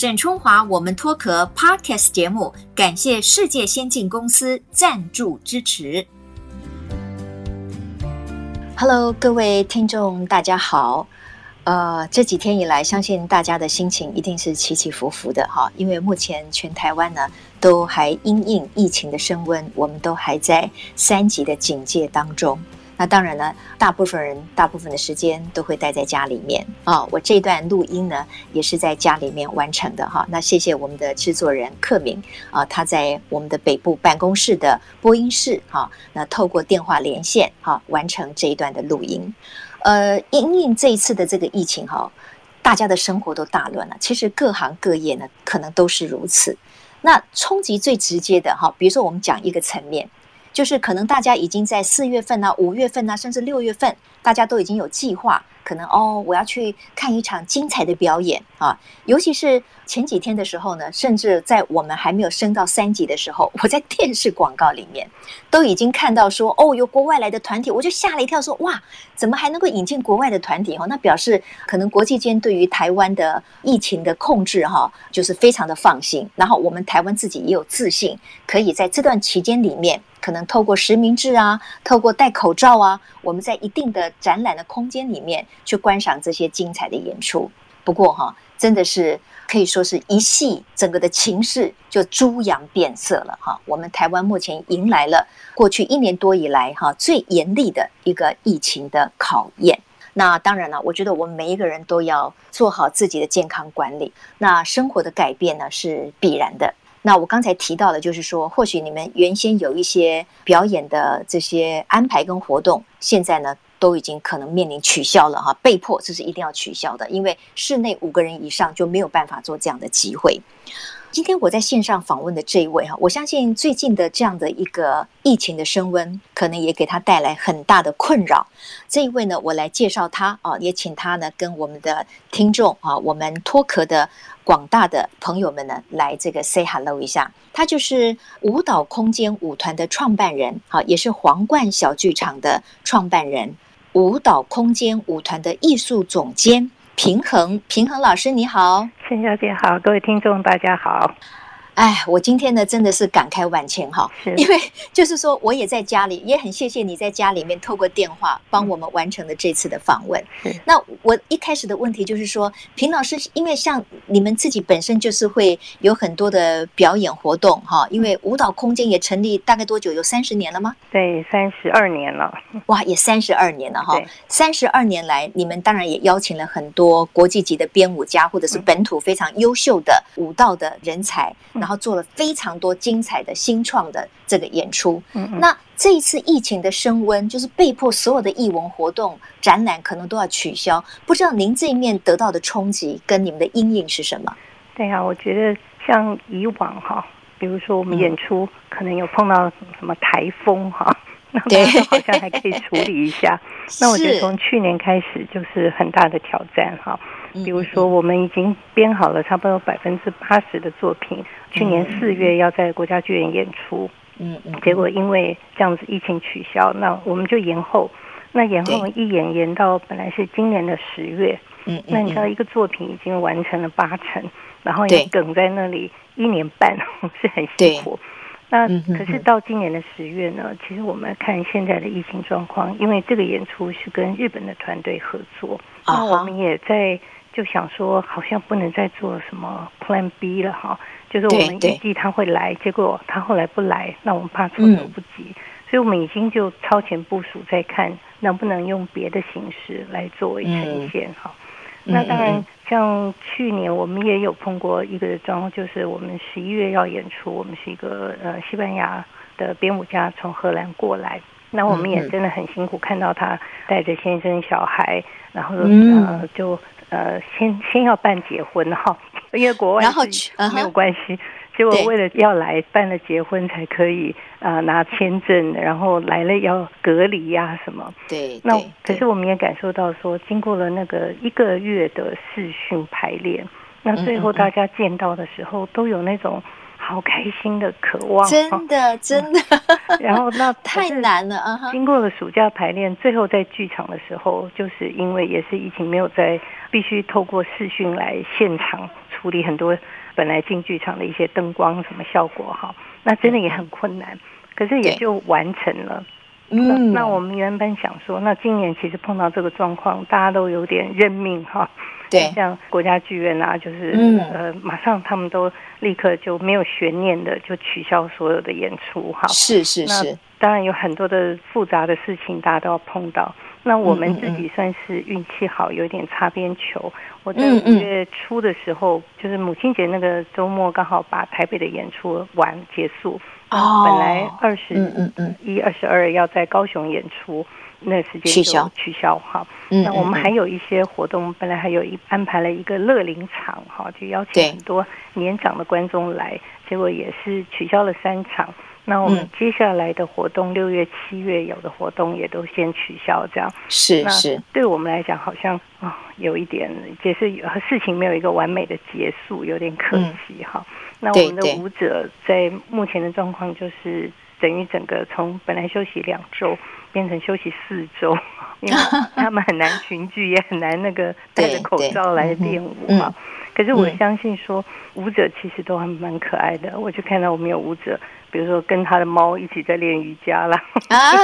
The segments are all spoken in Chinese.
沈春华，我们脱壳 Podcast 节目，感谢世界先进公司赞助支持。Hello，各位听众，大家好。呃，这几天以来，相信大家的心情一定是起起伏伏的哈，因为目前全台湾呢都还因应疫情的升温，我们都还在三级的警戒当中。那当然呢，大部分人大部分的时间都会待在家里面啊、我这段录音呢，也是在家里面完成的哈。那谢谢我们的制作人克明啊，他在我们的北部办公室的播音室哈，那透过电话连线哈，完成这一段的录音。呃，因应这一次的这个疫情哈，大家的生活都大乱了。其实各行各业呢，可能都是如此。那冲击最直接的哈，比如说我们讲一个层面。就是可能大家已经在四月份啊、五月份啊，甚至六月份，大家都已经有计划。可能哦，我要去看一场精彩的表演啊！尤其是前几天的时候呢，甚至在我们还没有升到三级的时候，我在电视广告里面都已经看到说，哦，有国外来的团体，我就吓了一跳说，说哇，怎么还能够引进国外的团体？哈，那表示可能国际间对于台湾的疫情的控制，哈，就是非常的放心。然后我们台湾自己也有自信，可以在这段期间里面，可能透过实名制啊，透过戴口罩啊，我们在一定的展览的空间里面。去观赏这些精彩的演出，不过哈，真的是可以说是一系，整个的情势就猪羊变色了哈。我们台湾目前迎来了过去一年多以来哈最严厉的一个疫情的考验。那当然了，我觉得我们每一个人都要做好自己的健康管理。那生活的改变呢是必然的。那我刚才提到的，就是说，或许你们原先有一些表演的这些安排跟活动，现在呢，都已经可能面临取消了哈，被迫这是一定要取消的，因为室内五个人以上就没有办法做这样的集会。今天我在线上访问的这一位哈，我相信最近的这样的一个疫情的升温，可能也给他带来很大的困扰。这一位呢，我来介绍他啊，也请他呢跟我们的听众啊，我们脱壳的广大的朋友们呢，来这个 say hello 一下。他就是舞蹈空间舞团的创办人，好，也是皇冠小剧场的创办人，舞蹈空间舞团的艺术总监。平衡，平衡老师你好，陈小姐好，各位听众大家好。哎，我今天呢真的是感慨万千哈，因为就是说我也在家里，也很谢谢你在家里面透过电话帮我们完成了这次的访问。那我一开始的问题就是说，平老师，因为像你们自己本身就是会有很多的表演活动哈，因为舞蹈空间也成立大概多久？有三十年了吗？对，三十二年了。哇，也三十二年了哈。三十二年来，你们当然也邀请了很多国际级的编舞家，或者是本土非常优秀的舞蹈的人才，然后。然后做了非常多精彩的新创的这个演出。嗯嗯，那这一次疫情的升温，就是被迫所有的艺文活动、展览可能都要取消。不知道您这一面得到的冲击跟你们的阴影是什么？对啊，我觉得像以往哈，比如说我们演出可能有碰到什么台风哈，那对，好像还可以处理一下。那我觉得从去年开始就是很大的挑战哈。比如说，我们已经编好了差不多百分之八十的作品，去年四月要在国家剧院演出，嗯嗯，结果因为这样子疫情取消，那我们就延后，那延后一延延到本来是今年的十月，嗯，那你知道一个作品已经完成了八成，然后也梗在那里一年半，是很辛苦。那可是到今年的十月呢，其实我们看现在的疫情状况，因为这个演出是跟日本的团队合作，啊，我们也在。就想说，好像不能再做什么 Plan B 了哈，就是我们预计他会来，结果他后来不来，那我们怕措手不及，嗯，所以我们已经就超前部署，在看能不能用别的形式来作为呈现哈，嗯。那当然，像去年我们也有碰过一个状况，就是我们十一月要演出，我们是一个呃西班牙的编舞家从荷兰过来，那我们也真的很辛苦，看到他带着先生小孩，然后呃就。呃，先先要办结婚哈，因为国外然后没有关系，结果为了要来办了结婚才可以呃拿签证，然后来了要隔离呀、啊、什么。对，那可是我们也感受到说，经过了那个一个月的视讯排练，那最后大家见到的时候都有那种。好开心的渴望，真的 真的。然后那 太难了啊！经过了暑假排练，最后在剧场的时候，就是因为也是疫情没有在，必须透过视讯来现场处理很多本来进剧场的一些灯光什么效果哈，那真的也很困难，可是也就完成了。嗯，那我们原本想说，那今年其实碰到这个状况，大家都有点认命哈。对，像国家剧院啊，就是、嗯、呃，马上他们都立刻就没有悬念的就取消所有的演出哈。是是是，当然有很多的复杂的事情，大家都要碰到。那我们自己算是运气好，有点擦边球。我在五月初的时候，就是母亲节那个周末，刚好把台北的演出完结束。哦，本来二十一、二十二要在高雄演出，那时间就取消取消哈。那我们还有一些活动，本来还有一安排了一个乐龄场哈，就邀请很多年长的观众来，结果也是取消了三场。那我们接下来的活动，六月、七月有的活动也都先取消，这样是是。对我们来讲，好像啊，有一点，就是事情没有一个完美的结束，有点可惜哈。那我们的舞者在目前的状况就是，等于整个从本来休息两周变成休息四周，因为 他们很难群聚，也很难那个戴着口罩来练舞哈。可是我相信说，舞者其实都还蛮可爱的。我就看到我们有舞者，比如说跟他的猫一起在练瑜伽啦，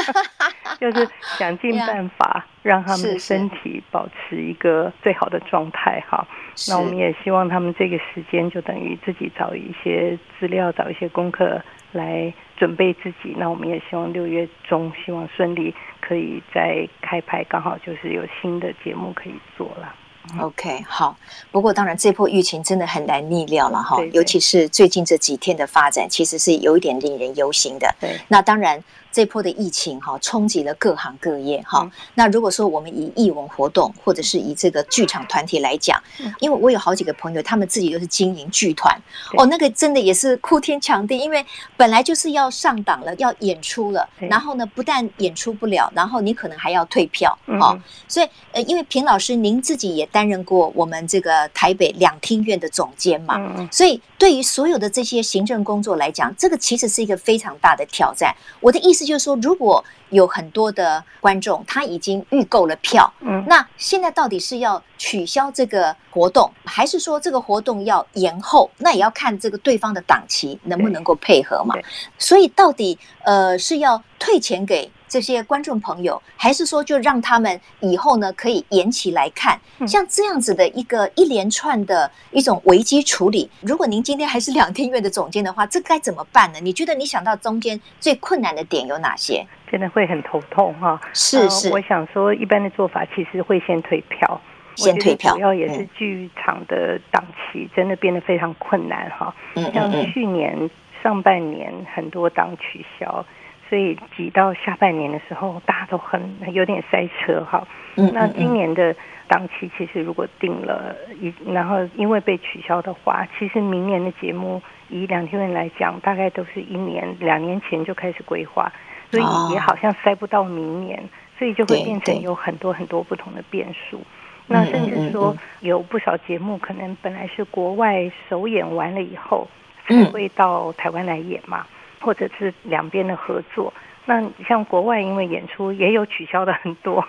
就是想尽办法让他们的身体保持一个最好的状态哈。那我们也希望他们这个时间就等于自己找一些资料，找一些功课来准备自己。那我们也希望六月中希望顺利可以再开拍，刚好就是有新的节目可以做了。OK，好。不过当然，这波疫情真的很难逆料了哈，尤其是最近这几天的发展，其实是有一点令人忧心的。对，那当然。这波的疫情哈，冲击了各行各业哈。嗯、那如果说我们以艺文活动，或者是以这个剧场团体来讲，嗯、因为我有好几个朋友，他们自己都是经营剧团，哦，那个真的也是哭天抢地，因为本来就是要上档了，要演出了，然后呢，不但演出不了，然后你可能还要退票，哈、嗯。所以呃，因为平老师您自己也担任过我们这个台北两厅院的总监嘛，嗯、所以对于所有的这些行政工作来讲，这个其实是一个非常大的挑战。我的意思。就是说，如果有很多的观众他已经预购了票，嗯，那现在到底是要取消这个活动，还是说这个活动要延后？那也要看这个对方的档期能不能够配合嘛。所以到底呃是要退钱给这些观众朋友，还是说就让他们以后呢可以延期来看？像这样子的一个一连串的一种危机处理，如果您今天还是两天院的总监的话，这该怎么办呢？你觉得你想到中间最困难的点有哪些？真的会很头痛哈。是是，我想说一般的做法其实会先退票，先退票，主要也是剧场的档期真的变得非常困难哈。嗯，像去年上半年很多档取消。所以挤到下半年的时候，大家都很有点塞车哈。嗯，那今年的档期其实如果定了一，然后因为被取消的话，其实明年的节目以两天院来讲，大概都是一年两年前就开始规划，所以也好像塞不到明年，所以就会变成有很多很多不同的变数。那甚至说有不少节目可能本来是国外首演完了以后才会到台湾来演嘛。或者是两边的合作，那像国外因为演出也有取消的很多，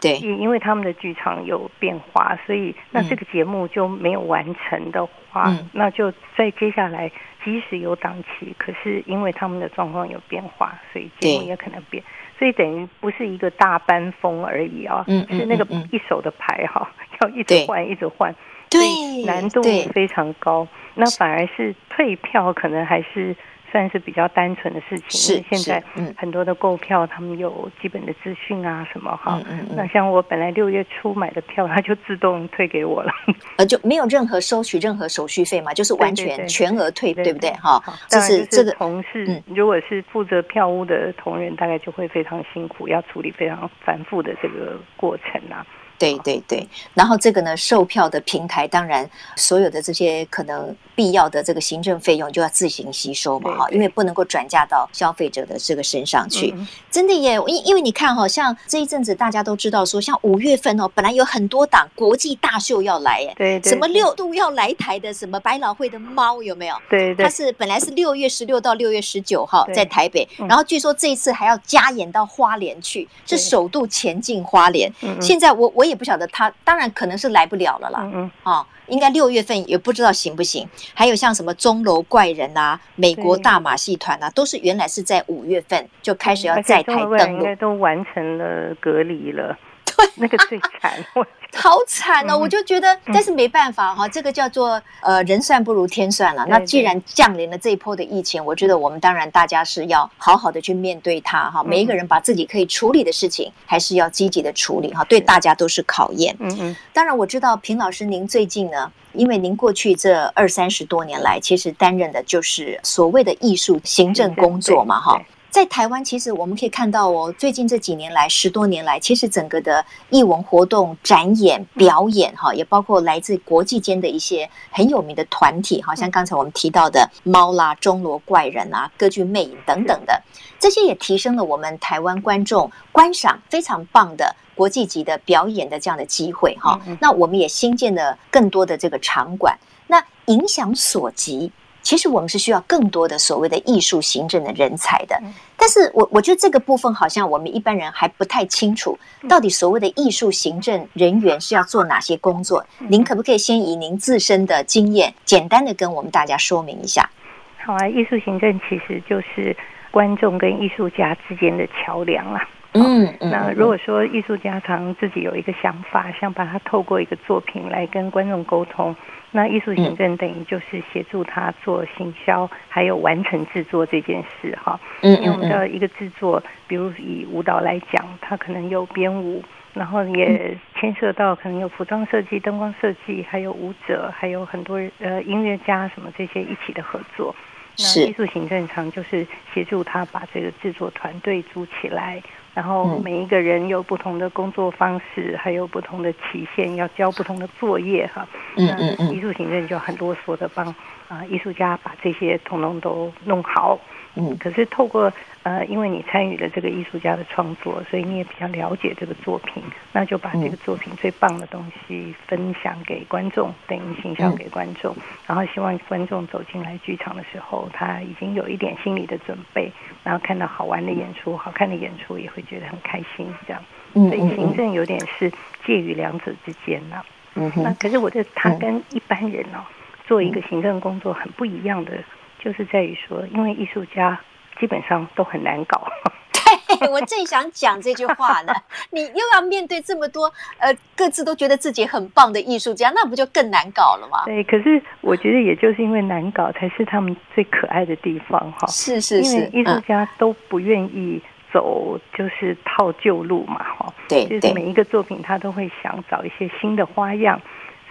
对，因为他们的剧场有变化，所以那这个节目就没有完成的话，嗯、那就在接下来即使有档期，可是因为他们的状况有变化，所以节目也可能变，所以等于不是一个大班风而已啊，嗯、是那个一手的牌哈，要一直换一直换，对，难度非常高，那反而是退票可能还是。算是比较单纯的事情，是因为现在很多的购票，他们有基本的资讯啊什么哈。嗯嗯嗯、那像我本来六月初买的票，它就自动退给我了，呃，就没有任何收取任何手续费嘛，就是完全全额退，对不对？哈，这是这个同事，嗯、如果是负责票务的同仁，大概就会非常辛苦，要处理非常繁复的这个过程啊。对对对，然后这个呢，售票的平台当然所有的这些可能必要的这个行政费用就要自行吸收嘛，哈，因为不能够转嫁到消费者的这个身上去。嗯、真的耶，因因为你看哈，像这一阵子大家都知道说，像五月份哦，本来有很多档国际大秀要来耶，对，对，什么六度要来台的，什么百老汇的猫有没有？对对，它是本来是六月十六到六月十九号在台北，然后据说这一次还要加演到花莲去，是首度前进花莲。嗯、现在我我。也不晓得他，当然可能是来不了了啦。嗯嗯，哦，应该六月份也不知道行不行。还有像什么钟楼怪人啊、美国大马戏团啊，都是原来是在五月份就开始要在台登陆，应该都完成了隔离了。对那个最惨，好惨哦！嗯、我就觉得，但是没办法哈，嗯、这个叫做呃人算不如天算了。对对，那既然降临了这一波的疫情，我觉得我们当然大家是要好好的去面对它哈。每一个人把自己可以处理的事情，还是要积极的处理哈，对大家都是考验。嗯嗯。当然我知道平老师您最近呢，因为您过去这二三十多年来，其实担任的就是所谓的艺术行政工作嘛哈。在台湾，其实我们可以看到哦，最近这几年来，十多年来，其实整个的艺文活动、展演、表演，哈，也包括来自国际间的一些很有名的团体，好像刚才我们提到的猫啦、钟楼怪人啊、歌剧魅影等等的，这些也提升了我们台湾观众观赏非常棒的国际级的表演的这样的机会，哈。那我们也新建了更多的这个场馆，那影响所及。其实我们是需要更多的所谓的艺术行政的人才的，但是我我觉得这个部分好像我们一般人还不太清楚，到底所谓的艺术行政人员是要做哪些工作？您可不可以先以您自身的经验，简单的跟我们大家说明一下？好啊，艺术行政其实就是观众跟艺术家之间的桥梁啊。嗯，那如果说艺术家常自己有一个想法，想把它透过一个作品来跟观众沟通，那艺术行政等于就是协助他做行销，还有完成制作这件事哈。嗯，因为我们的一个制作，比如以舞蹈来讲，它可能有编舞，然后也牵涉到可能有服装设计、灯光设计，还有舞者，还有很多呃音乐家什么这些一起的合作。那艺术行政常就是协助他把这个制作团队组起来。然后每一个人有不同的工作方式，还有不同的期限，要交不同的作业哈。嗯嗯嗯。艺术行政就很啰嗦的帮啊艺术家把这些统统都弄好。嗯。可是透过呃，因为你参与了这个艺术家的创作，所以你也比较了解这个作品，那就把这个作品最棒的东西分享给观众，等于形象给观众。然后希望观众走进来剧场的时候，他已经有一点心理的准备，然后看到好玩的演出、好看的演出，也会觉得很开心。这样，所以行政有点是介于两者之间呢。嗯哼。那可是我觉得他跟一般人哦，做一个行政工作很不一样的，就是在于说，因为艺术家。基本上都很难搞，对，我正想讲这句话呢。你又要面对这么多呃，各自都觉得自己很棒的艺术家，那不就更难搞了吗？对，可是我觉得也就是因为难搞，才是他们最可爱的地方哈。是是是，因为艺术家都不愿意走就是套旧路嘛哈。对，就是每一个作品他都会想找一些新的花样，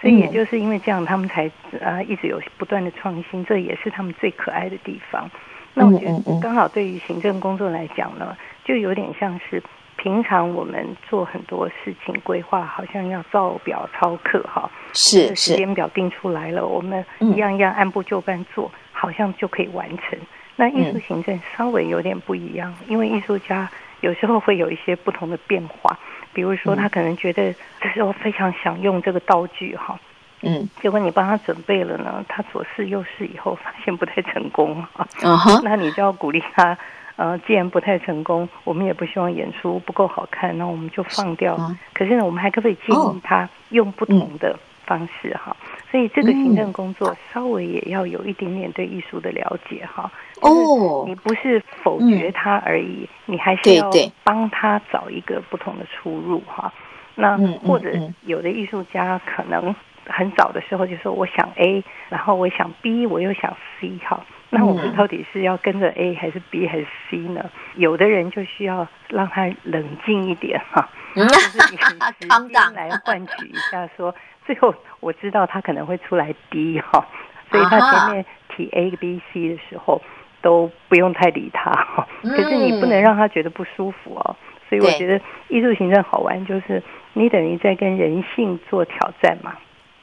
所以也就是因为这样，他们才呃一直有不断的创新，这也是他们最可爱的地方。那我觉得刚好对于行政工作来讲呢，就有点像是平常我们做很多事情规划，好像要照表操课哈。是时间表定出来了，我们一样一样按部就班做，好像就可以完成。那艺术行政稍微有点不一样，因为艺术家有时候会有一些不同的变化，比如说他可能觉得这时候非常想用这个道具哈。嗯，结果你帮他准备了呢，他左试右试以后发现不太成功啊，uh huh. 那你就要鼓励他，呃，既然不太成功，我们也不希望演出不够好看，那我们就放掉。Uh. 可是呢，我们还可不可以建议他用不同的方式哈？Oh. 所以这个行政工作稍微也要有一点点对艺术的了解哈。哦，你不是否决他而已，你还是要帮他找一个不同的出入哈。那或者有的艺术家可能。很早的时候就说我想 A，然后我想 B，我又想 C 哈，那我们到底是要跟着 A 还是 B 还是 C 呢？有的人就需要让他冷静一点哈，就是以时间来换取一下说，说最后我知道他可能会出来 D 哈，所以他前面提 A、B、C 的时候都不用太理他哈，可是你不能让他觉得不舒服哦，所以我觉得艺术行政好玩就是你等于在跟人性做挑战嘛。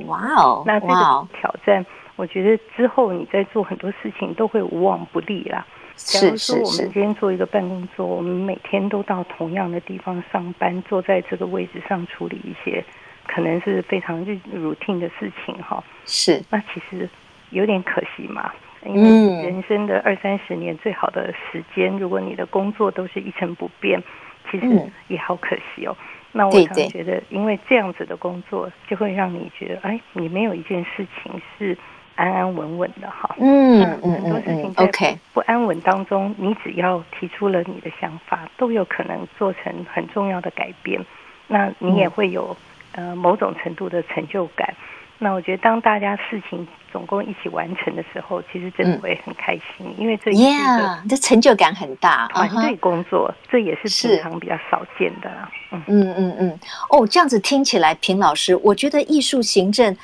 哇哦！那这个挑战，我觉得之后你在做很多事情都会无往不利啦。假如说我们今天做一个办公桌，我们每天都到同样的地方上班，坐在这个位置上处理一些可能是非常 routine 的事情哈。是，那其实有点可惜嘛。因为人生的二三十年最好的时间，如果你的工作都是一成不变。其实也好可惜哦。那我常觉得，因为这样子的工作，就会让你觉得，哎，你没有一件事情是安安稳稳的哈。嗯嗯，很多事情在不安稳当中，你只要提出了你的想法，都有可能做成很重要的改变。那你也会有呃某种程度的成就感。那我觉得，当大家事情总共一起完成的时候，其实真的会很开心，嗯、因为这一个这成就感很大。团队工作，嗯、这也是平常比较少见的。嗯嗯嗯嗯。哦，这样子听起来，平老师，我觉得艺术行政。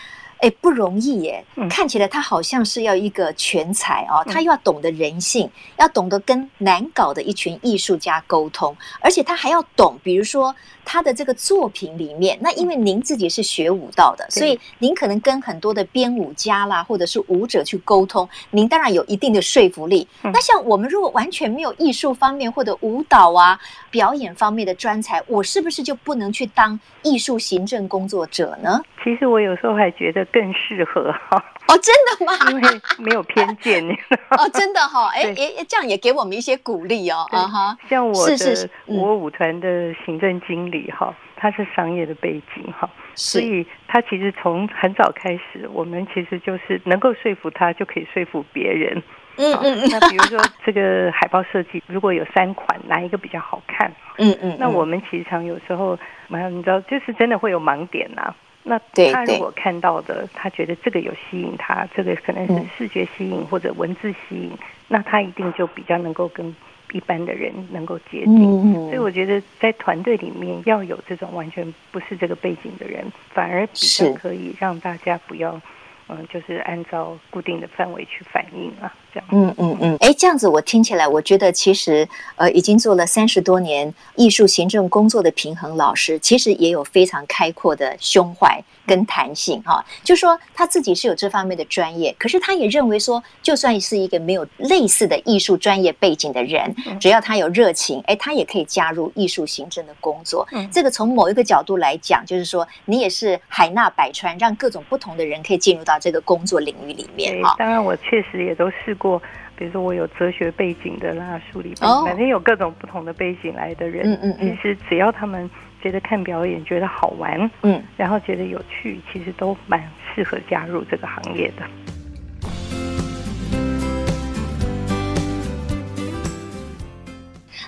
哎，不容易耶！看起来他好像是要一个全才哦，他又要懂得人性，要懂得跟难搞的一群艺术家沟通，而且他还要懂，比如说他的这个作品里面，那因为您自己是学舞蹈的，所以您可能跟很多的编舞家啦，或者是舞者去沟通，您当然有一定的说服力。那像我们如果完全没有艺术方面或者舞蹈啊、表演方面的专才，我是不是就不能去当艺术行政工作者呢？其实我有时候还觉得更适合哈哦，真的吗？因为没有偏见 哦，真的哈，哎哎，这样也给我们一些鼓励哦啊哈。像我的我舞团的行政经理哈，他是商业的背景哈，所以他其实从很早开始，我们其实就是能够说服他，就可以说服别人。嗯嗯嗯。那比如说这个海报设计，如果有三款，哪一个比较好看？嗯嗯。那我们其实常有时候，你知道，就是真的会有盲点呐。那他如果看到的，他觉得这个有吸引他，这个可能是视觉吸引或者文字吸引，那他一定就比较能够跟一般的人能够接近。所以我觉得在团队里面要有这种完全不是这个背景的人，反而比较可以让大家不要。嗯，就是按照固定的范围去反映啊，这样。嗯嗯嗯，哎，这样子我听起来，我觉得其实呃，已经做了三十多年艺术行政工作的平衡老师，其实也有非常开阔的胸怀跟弹性哈、哦。就说他自己是有这方面的专业，可是他也认为说，就算是一个没有类似的艺术专业背景的人，只要他有热情，哎，他也可以加入艺术行政的工作。嗯，这个从某一个角度来讲，就是说你也是海纳百川，让各种不同的人可以进入到。这个工作领域里面，当然我确实也都试过，比如说我有哲学背景的啦，数理背景，反正有各种不同的背景来的人，嗯嗯，其实只要他们觉得看表演觉得好玩，嗯，然后觉得有趣，其实都蛮适合加入这个行业的。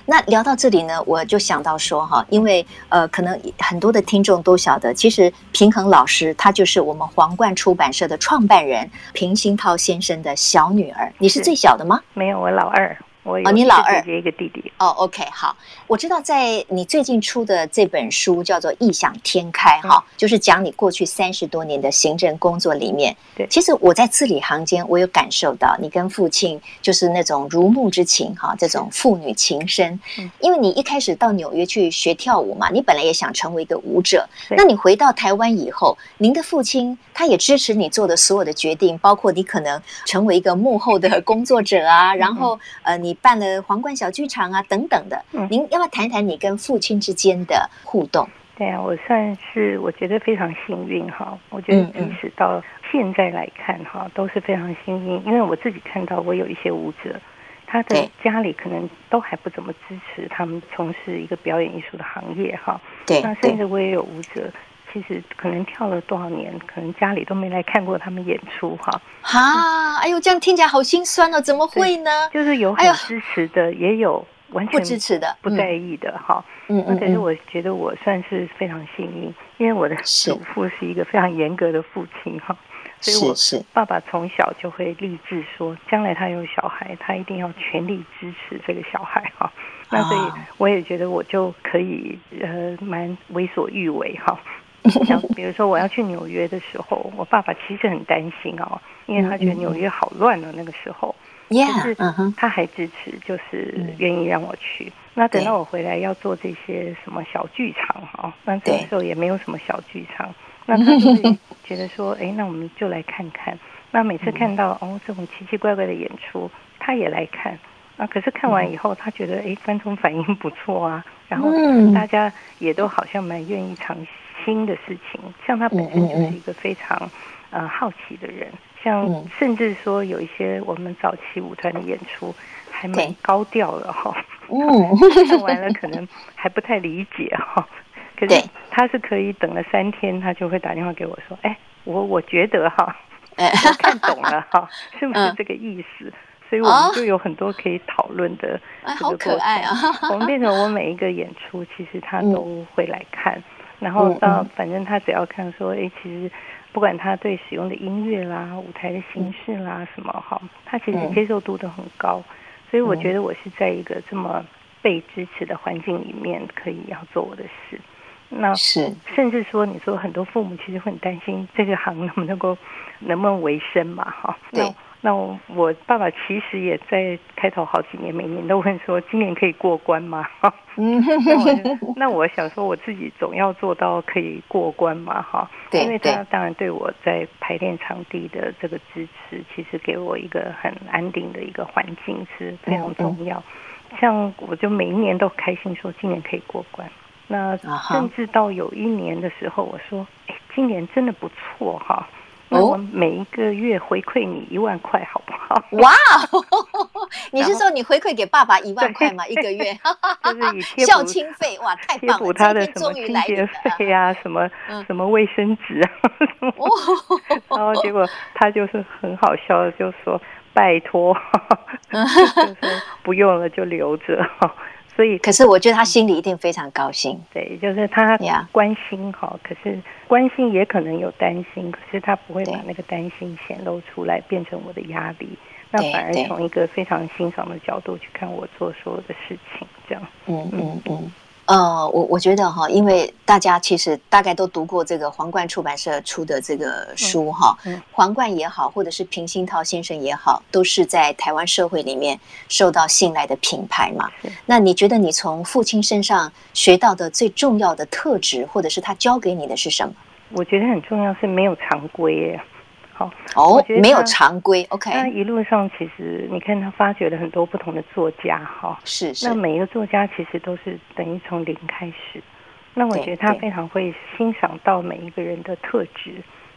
那聊到这里呢，我就想到说哈，因为呃，可能很多的听众都晓得，其实平衡老师他就是我们皇冠出版社的创办人平鑫涛先生的小女儿。你是最小的吗？没有，我老二。哦，你老二一个弟弟哦，OK，好，我知道在你最近出的这本书叫做《异想天开》哈，就是讲你过去三十多年的行政工作里面。对，其实我在字里行间，我有感受到你跟父亲就是那种如沐之情哈，这种父女情深。因为你一开始到纽约去学跳舞嘛，你本来也想成为一个舞者。那你回到台湾以后，您的父亲他也支持你做的所有的决定，包括你可能成为一个幕后的工作者啊，然后呃你。办了皇冠小剧场啊，等等的。嗯，您要不要谈谈你跟父亲之间的互动？对啊，我算是我觉得非常幸运哈。我觉得即使到现在来看哈，都是非常幸运，因为我自己看到我有一些舞者，他的家里可能都还不怎么支持他们从事一个表演艺术的行业哈。对，那甚至我也有舞者。其实可能跳了多少年，可能家里都没来看过他们演出哈。哈，哎呦，这样听起来好心酸哦，怎么会呢？就是有很支持的，也有完全不支持的、不在意的哈。嗯，那可是我觉得我算是非常幸运，因为我的祖父是一个非常严格的父亲哈，所以我是爸爸从小就会立志说，将来他有小孩，他一定要全力支持这个小孩哈。那所以我也觉得我就可以呃蛮为所欲为哈。像比如说我要去纽约的时候，我爸爸其实很担心哦，因为他觉得纽约好乱哦那个时候，就是他还支持，就是愿意让我去。那等到我回来要做这些什么小剧场哈，那这个时候也没有什么小剧场，那 他就会觉得说，哎，那我们就来看看。那每次看到哦这种奇奇怪怪的演出，他也来看。那可是看完以后，他觉得哎观众反应不错啊，然后大家也都好像蛮愿意尝试。新的事情，像他本身就是一个非常呃好奇的人，像甚至说有一些我们早期舞团的演出还蛮高调的哈，嗯，看完了可能还不太理解哈。可是他是可以等了三天，他就会打电话给我说：“哎，我我觉得哈，我看懂了哈，是不是这个意思？”所以我们就有很多可以讨论的这个过程。我们变成我每一个演出，其实他都会来看，然后到反正他只要看说：“哎，其实不管他对使用的音乐啦、舞台的形式啦什么哈，他其实接受度都很高。”所以我觉得我是在一个这么被支持的环境里面，可以要做我的事。那是，甚至说，你说很多父母其实会很担心这个行能不能够能不能维生嘛？哈，对。那我，我爸爸其实也在开头好几年，每年都问说，今年可以过关吗？那我想说，我自己总要做到可以过关嘛？哈，对，因为他当然对我在排练场地的这个支持，其实给我一个很安定的一个环境是非常重要。像我就每一年都开心说，今年可以过关。那甚至到有一年的时候，我说：“哎，今年真的不错哈！那我每一个月回馈你一万块，好不好？”哇，你是说你回馈给爸爸一万块吗？一个月？就是以孝亲费哇，太棒了！贴补他的什么清洁费啊，什么什么卫生纸啊，然后结果他就是很好笑的，就说：“拜托，就说不用了就留着。”所以，可是我觉得他心里一定非常高兴。对，就是他关心哈，可是关心也可能有担心，可是他不会把那个担心显露出来，变成我的压力。那反而从一个非常欣赏的角度去看我做所有的事情，这样。嗯嗯嗯。呃，我我觉得哈，因为大家其实大概都读过这个皇冠出版社出的这个书哈，嗯嗯、皇冠也好，或者是平鑫涛先生也好，都是在台湾社会里面受到信赖的品牌嘛。是那你觉得你从父亲身上学到的最重要的特质，或者是他教给你的是什么？我觉得很重要是没有常规耶。好哦，没有常规。OK，那一路上其实你看他发掘了很多不同的作家，哈，是是。那每一个作家其实都是等于从零开始。那我觉得他非常会欣赏到每一个人的特质，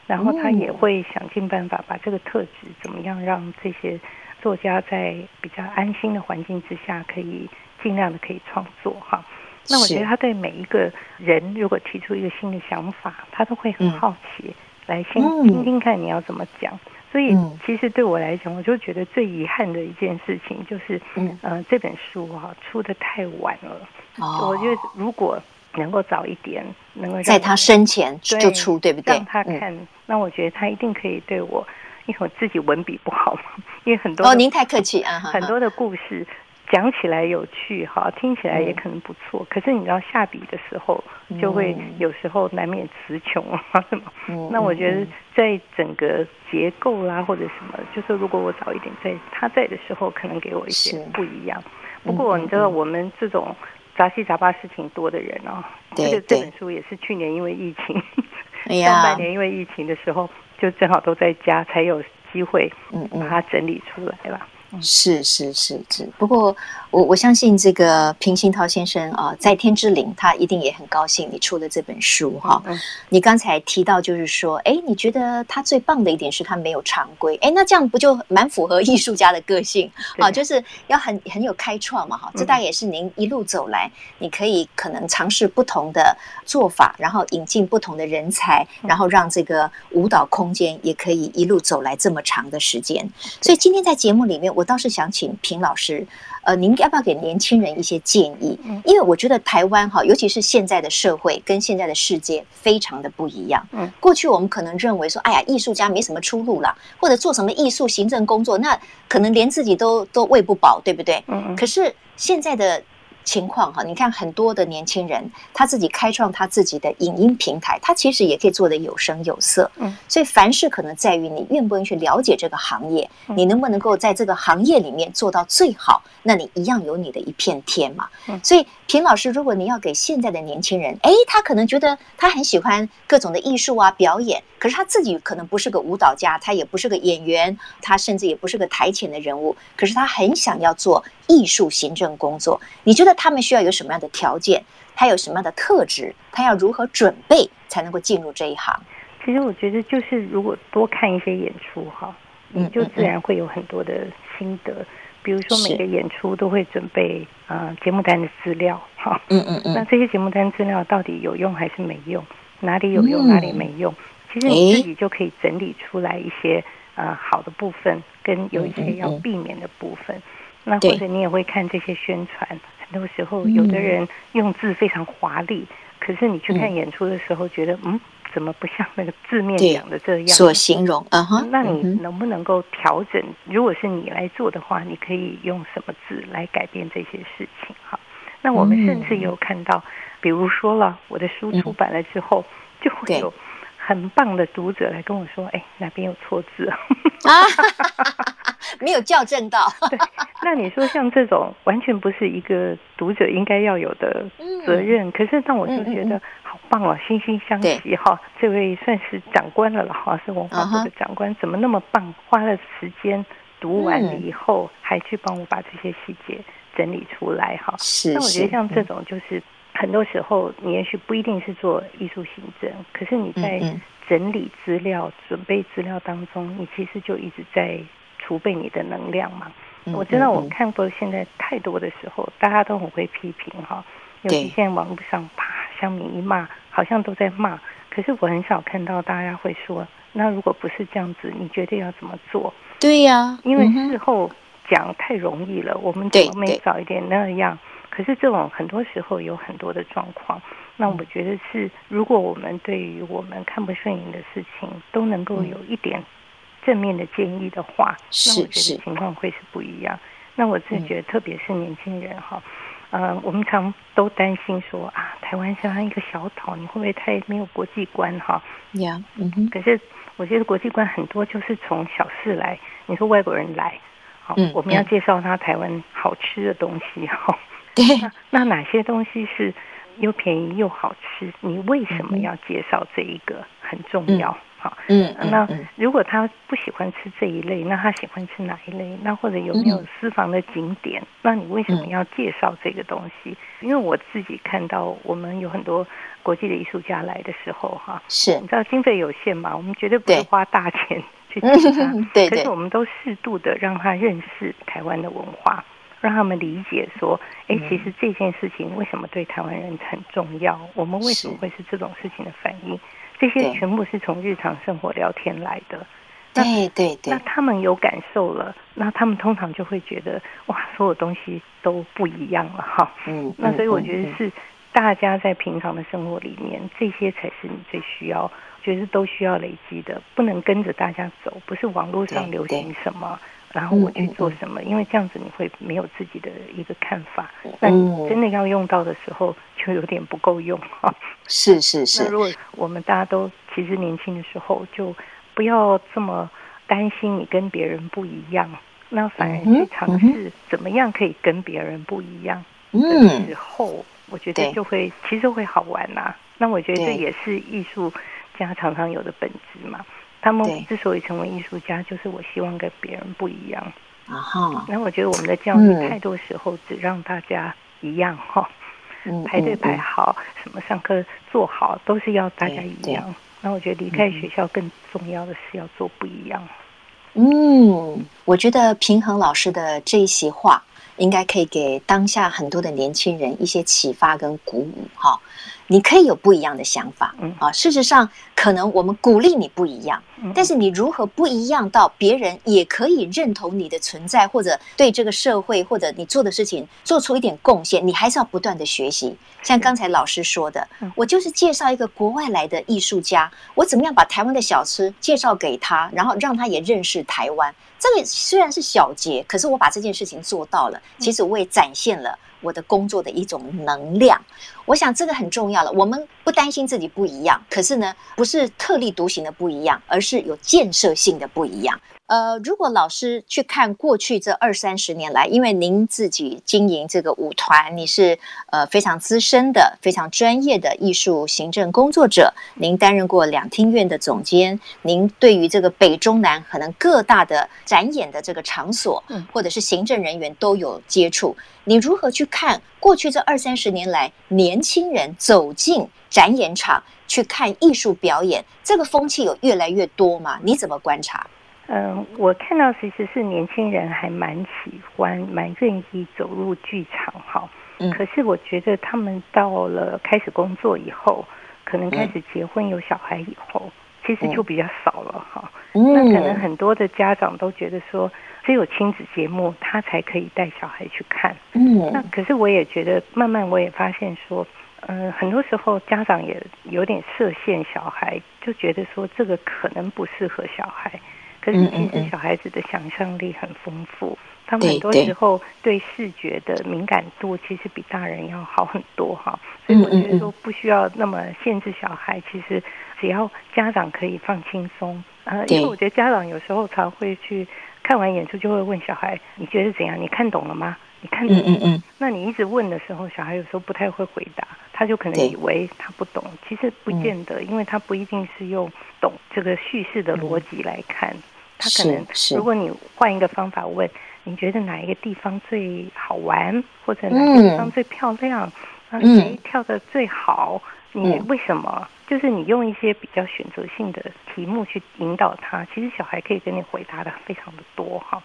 然后他也会想尽办法把这个特质怎么样让这些作家在比较安心的环境之下，可以尽量的可以创作哈。那我觉得他对每一个人如果提出一个新的想法，他都会很好奇。来先听听看你要怎么讲，所以其实对我来讲，我就觉得最遗憾的一件事情就是，嗯呃，这本书哈出的太晚了。哦，我觉得如果能够早一点，能够在他生前就出，对不对？让他看，那我觉得他一定可以对我，因为我自己文笔不好嘛，因为很多哦，您太客气啊，很多的故事。讲起来有趣哈，听起来也可能不错。嗯、可是你知道下笔的时候，就会有时候难免词穷啊 什么。嗯、那我觉得在整个结构啦或者什么，就是如果我早一点在他在的时候，可能给我一些不一样。不过你知道我们这种杂七杂八事情多的人哦，这个这本书也是去年因为疫情，上半年因为疫情的时候，就正好都在家，才有机会把它整理出来吧。是是是是，不过我我相信这个平鑫涛先生啊，在天之灵他一定也很高兴你出了这本书哈。嗯、你刚才提到就是说，哎，你觉得他最棒的一点是他没有常规，哎，那这样不就蛮符合艺术家的个性啊？就是要很很有开创嘛哈。这大概也是您一路走来，你可以可能尝试不同的做法，然后引进不同的人才，然后让这个舞蹈空间也可以一路走来这么长的时间。所以今天在节目里面。我倒是想请平老师，呃，您要不要给年轻人一些建议？因为我觉得台湾哈，尤其是现在的社会跟现在的世界非常的不一样。嗯，过去我们可能认为说，哎呀，艺术家没什么出路了，或者做什么艺术行政工作，那可能连自己都都喂不饱，对不对？嗯嗯。可是现在的。情况哈，你看很多的年轻人，他自己开创他自己的影音平台，他其实也可以做的有声有色。嗯，所以凡事可能在于你愿不愿意去了解这个行业，你能不能够在这个行业里面做到最好，那你一样有你的一片天嘛。嗯，所以平老师，如果你要给现在的年轻人，诶，他可能觉得他很喜欢各种的艺术啊表演，可是他自己可能不是个舞蹈家，他也不是个演员，他甚至也不是个台前的人物，可是他很想要做艺术行政工作，你觉得？他们需要有什么样的条件？他有什么样的特质？他要如何准备才能够进入这一行？其实我觉得，就是如果多看一些演出哈，你就自然会有很多的心得。嗯嗯嗯，比如说每个演出都会准备啊、呃、节目单的资料，哈，嗯嗯嗯，那这些节目单资料到底有用还是没用？哪里有用，哪里没用？其实你自己就可以整理出来一些呃好的部分，跟有一些要避免的部分。那或者你也会看这些宣传，很多时候有的人用字非常华丽，可是你去看演出的时候觉得嗯。怎么不像那个字面讲的这样所形容？嗯哼，那你能不能够调整？如果是你来做的话，你可以用什么字来改变这些事情？哈，那我们甚至有看到，比如说了，我的书出版了之后，就会有很棒的读者来跟我说：“哎，哪边有错字啊？”没有校正到。对，那你说像这种完全不是一个读者应该要有的责任，可是当我就觉得。好棒哦，惺惺相惜哈！这位算是长官了了哈，是文化部的长官，怎么那么棒？花了时间读完了以后，嗯、还去帮我把这些细节整理出来哈。是，那我觉得像这种，就是很多时候你也许不一定是做艺术行政，可是你在整理资料、准备资料当中，你其实就一直在储备你的能量嘛。我知道我看过现在太多的时候，大家都很会批评哈，尤其现在网络上啪。乡民一骂，好像都在骂。可是我很少看到大家会说，那如果不是这样子，你决定要怎么做？对呀、啊，因为事后讲太容易了。我们怎么没早一点那样？可是这种很多时候有很多的状况。那我觉得是，如果我们对于我们看不顺眼的事情，都能够有一点正面的建议的话，那我觉得情况会是不一样。那我自己觉得，特别是年轻人哈。呃，我们常都担心说啊，台湾像一个小岛，你会不会太没有国际观哈？呀，嗯哼。可是我觉得国际观很多就是从小事来。你说外国人来，好，嗯，我们要介绍他台湾好吃的东西哈。对。那哪些东西是又便宜又好吃？你为什么要介绍这一个？很重要。嗯好，嗯，那如果他不喜欢吃这一类，那他喜欢吃哪一类？那或者有没有私房的景点？那你为什么要介绍这个东西？因为我自己看到，我们有很多国际的艺术家来的时候，哈，是，你知道经费有限嘛，我们绝对不会花大钱去 请他，对，可是我们都适度的让他认识台湾的文化，让他们理解说，哎，其实这件事情为什么对台湾人很重要？我们为什么会是这种事情的反应？这些全部是从日常生活聊天来的，对对对。那他们有感受了，那他们通常就会觉得哇，所有东西都不一样了哈。嗯。那所以我觉得是大家在平常的生活里面，这些才是你最需要，觉得都需要累积的，不能跟着大家走，不是网络上流行什么。然后我去做什么？因为这样子你会没有自己的一个看法。那你真的要用到的时候，就有点不够用哈。是是是。那如果我们大家都其实年轻的时候，就不要这么担心你跟别人不一样，那反而去尝试怎么样可以跟别人不一样的时候，我觉得就会其实会好玩呐。那我觉得这也是艺术家常常有的本质嘛。他们之所以成为艺术家，就是我希望跟别人不一样。啊哈！那我觉得我们的教育太多时候只让大家一样哈，嗯、排队排好，嗯、什么上课做好，都是要大家一样。那我觉得离开学校更重要的是要做不一样。嗯，我觉得平衡老师的这一席话，应该可以给当下很多的年轻人一些启发跟鼓舞哈。你可以有不一样的想法，嗯啊，事实上，可能我们鼓励你不一样，但是你如何不一样到别人也可以认同你的存在，或者对这个社会或者你做的事情做出一点贡献，你还是要不断的学习。像刚才老师说的，我就是介绍一个国外来的艺术家，我怎么样把台湾的小吃介绍给他，然后让他也认识台湾。这个虽然是小节，可是我把这件事情做到了，其实我也展现了。我的工作的一种能量，我想这个很重要了。我们不担心自己不一样，可是呢，不是特立独行的不一样，而是有建设性的不一样。呃，如果老师去看过去这二三十年来，因为您自己经营这个舞团，你是呃非常资深的、非常专业的艺术行政工作者，您担任过两厅院的总监，您对于这个北中南可能各大的展演的这个场所，或者是行政人员都有接触，你如何去看过去这二三十年来年轻人走进展演场去看艺术表演，这个风气有越来越多吗？你怎么观察？嗯，我看到其实是年轻人还蛮喜欢、蛮愿意走入剧场哈。嗯。可是我觉得他们到了开始工作以后，可能开始结婚有小孩以后，其实就比较少了哈。嗯。那可能很多的家长都觉得说，只有亲子节目他才可以带小孩去看。嗯。那可是我也觉得，慢慢我也发现说，嗯，很多时候家长也有点设限，小孩就觉得说这个可能不适合小孩。可是其实小孩子的想象力很丰富，他们很多时候对视觉的敏感度其实比大人要好很多哈。所以我觉得说不需要那么限制小孩，其实只要家长可以放轻松。呃，因为我觉得家长有时候常会去看完演出就会问小孩：“你觉得怎样？你看懂了吗？你看懂了吗？”嗯嗯嗯。那你一直问的时候，小孩有时候不太会回答，他就可能以为他不懂，其实不见得，因为他不一定是用懂这个叙事的逻辑来看。他可能，如果你换一个方法问，你觉得哪一个地方最好玩，或者哪个地方最漂亮，啊，谁跳的最好？你为什么？就是你用一些比较选择性的题目去引导他，其实小孩可以跟你回答的非常的多哈。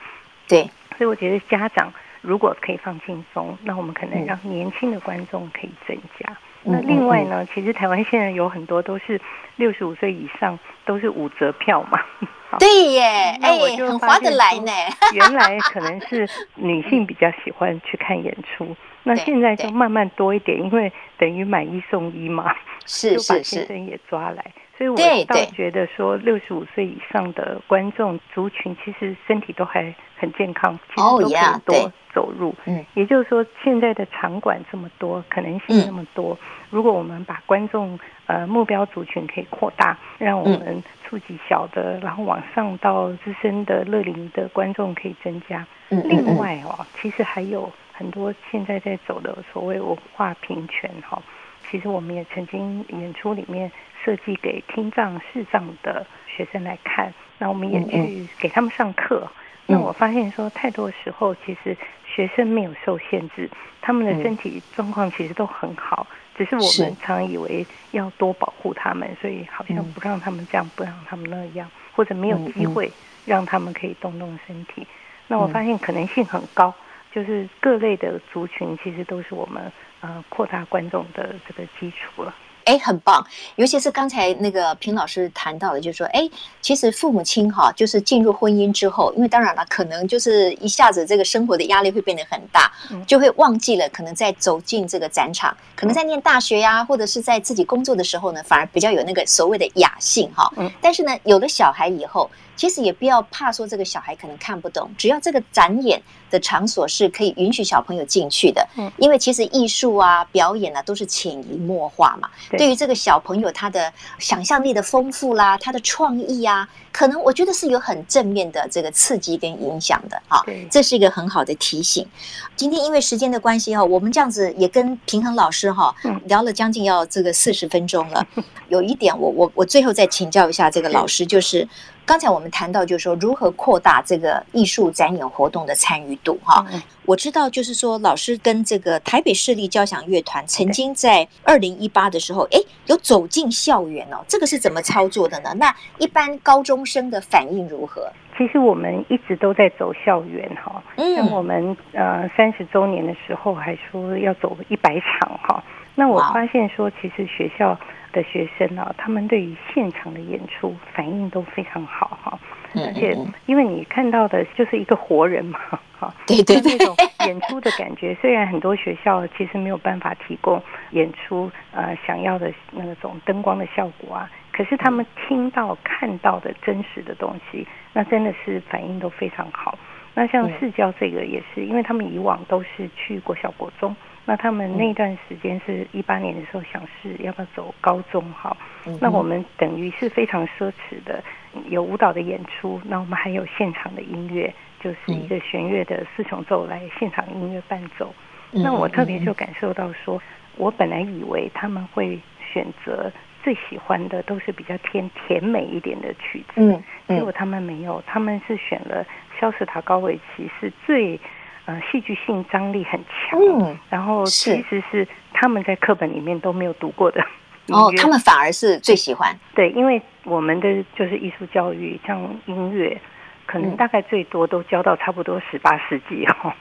对，所以我觉得家长如果可以放轻松，那我们可能让年轻的观众可以增加。那另外呢，其实台湾现在有很多都是六十五岁以上，都是五折票嘛。对耶，哎，很划得来呢。原来可能是女性比较喜欢去看演出，那现在就慢慢多一点，因为等于买一送一嘛，是就把先生也抓来。所以我倒觉得说，六十五岁以上的观众族群其实身体都还很健康，其实都可以多走入。嗯，也就是说，现在的场馆这么多，可能性那么多，如果我们把观众呃目标族群可以扩大，让我们触及小的，然后往上到资深的乐龄的观众可以增加。另外哦，其实还有很多现在在走的所谓文化平权哈，其实我们也曾经演出里面。设计给听障、视障的学生来看，那我们也去给他们上课。那我发现说，太多时候其实学生没有受限制，他们的身体状况其实都很好，只是我们常以为要多保护他们，所以好像不让他们这样，不让他们那样，或者没有机会让他们可以动动身体。那我发现可能性很高，就是各类的族群其实都是我们呃扩大观众的这个基础了。哎，很棒，尤其是刚才那个平老师谈到的，就是说，哎，其实父母亲哈，就是进入婚姻之后，因为当然了，可能就是一下子这个生活的压力会变得很大，就会忘记了，可能在走进这个展场，可能在念大学呀，或者是在自己工作的时候呢，反而比较有那个所谓的雅兴哈。但是呢，有了小孩以后。其实也不要怕说这个小孩可能看不懂，只要这个展演的场所是可以允许小朋友进去的。嗯，因为其实艺术啊、表演啊都是潜移默化嘛。对，对于这个小朋友他的想象力的丰富啦，他的创意啊，可能我觉得是有很正面的这个刺激跟影响的啊。这是一个很好的提醒。今天因为时间的关系哈，我们这样子也跟平衡老师哈聊了将近要这个四十分钟了。有一点我我我最后再请教一下这个老师，就是。刚才我们谈到，就是说如何扩大这个艺术展演活动的参与度哈。我知道，就是说老师跟这个台北市立交响乐团曾经在二零一八的时候，哎，有走进校园哦。这个是怎么操作的呢？那一般高中生的反应如何？其实我们一直都在走校园哈。嗯。像我们呃三十周年的时候，还说要走一百场哈。那我发现说，其实学校。的学生啊，他们对于现场的演出反应都非常好哈，而且因为你看到的就是一个活人嘛，哈，对对对，那种演出的感觉，虽然很多学校其实没有办法提供演出呃想要的那种灯光的效果啊，可是他们听到看到的真实的东西，那真的是反应都非常好。那像市教这个也是，因为他们以往都是去国小国中。那他们那段时间是一八年的时候想试要不要走高中哈，那我们等于是非常奢侈的，有舞蹈的演出，那我们还有现场的音乐，就是一个弦乐的四重奏来现场音乐伴奏。那我特别就感受到说，我本来以为他们会选择最喜欢的都是比较偏甜美一点的曲子，结果他们没有，他们是选了肖斯塔高维奇是最。呃，戏剧性张力很强，嗯，然后其实是他们在课本里面都没有读过的，哦，他们反而是最喜欢，对，因为我们的就是艺术教育，像音乐，可能大概最多都教到差不多十八世纪哦。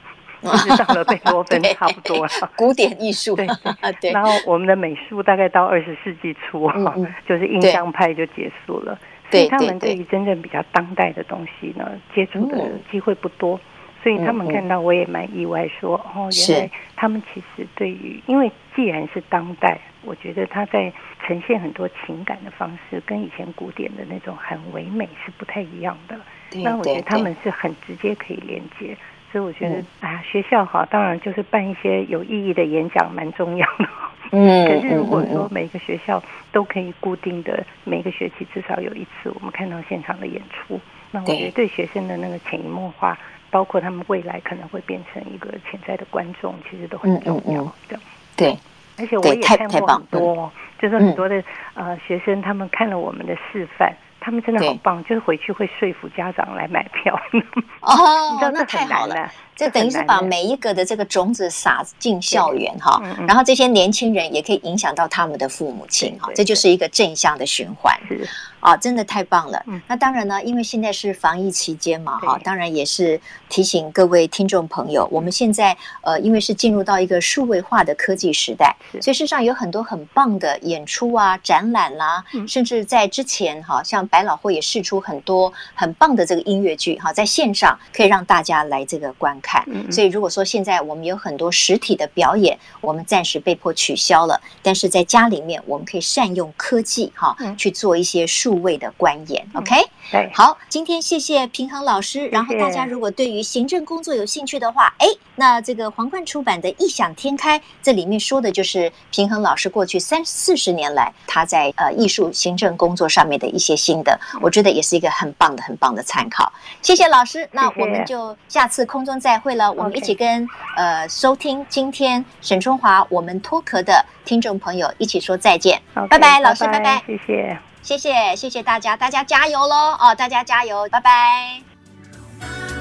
就是到了贝多芬 差不多了，古典艺术对 对。然后我们的美术大概到二十世纪初 就是印象派就结束了。所以他们对于真正比较当代的东西呢，接触的机会不多。所以他们看到我也蛮意外说，说哦，原来他们其实对于，因为既然是当代，我觉得他在呈现很多情感的方式，跟以前古典的那种很唯美是不太一样的。那我觉得他们是很直接可以连接。所以我觉得，哎、嗯、呀，学校哈，当然就是办一些有意义的演讲，蛮重要的。嗯，可是如果说每个学校都可以固定的每个学期至少有一次，我们看到现场的演出，那我觉得对学生的那个潜移默化，包括他们未来可能会变成一个潜在的观众，其实都很重要的。对，而且我也看过很多，就是很多的呃学生，他们看了我们的示范。他们真的好棒，就是回去会说服家长来买票。哦，那太难了。这等于是把每一个的这个种子撒进校园哈，然后这些年轻人也可以影响到他们的父母亲哈，这就是一个正向的循环。是啊，真的太棒了。那当然呢，因为现在是防疫期间嘛哈，当然也是提醒各位听众朋友，我们现在呃，因为是进入到一个数位化的科技时代，所以事实上有很多很棒的演出啊、展览啦，甚至在之前哈，像百老汇也试出很多很棒的这个音乐剧哈，在线上可以让大家来这个观。看，所以如果说现在我们有很多实体的表演，我们暂时被迫取消了，但是在家里面我们可以善用科技哈，去做一些数位的观演。OK，对，好，今天谢谢平衡老师。然后大家如果对于行政工作有兴趣的话，哎，那这个皇冠出版的《异想天开》这里面说的就是平衡老师过去三四十年来他在呃艺术行政工作上面的一些心得，我觉得也是一个很棒的、很棒的参考。谢谢老师，那我们就下次空中再。会了，我们一起跟呃收听今天沈春华我们脱壳的听众朋友一起说再见，拜拜，老师，拜拜，谢谢，谢谢，谢谢大家，大家加油喽！哦，大家加油，拜拜。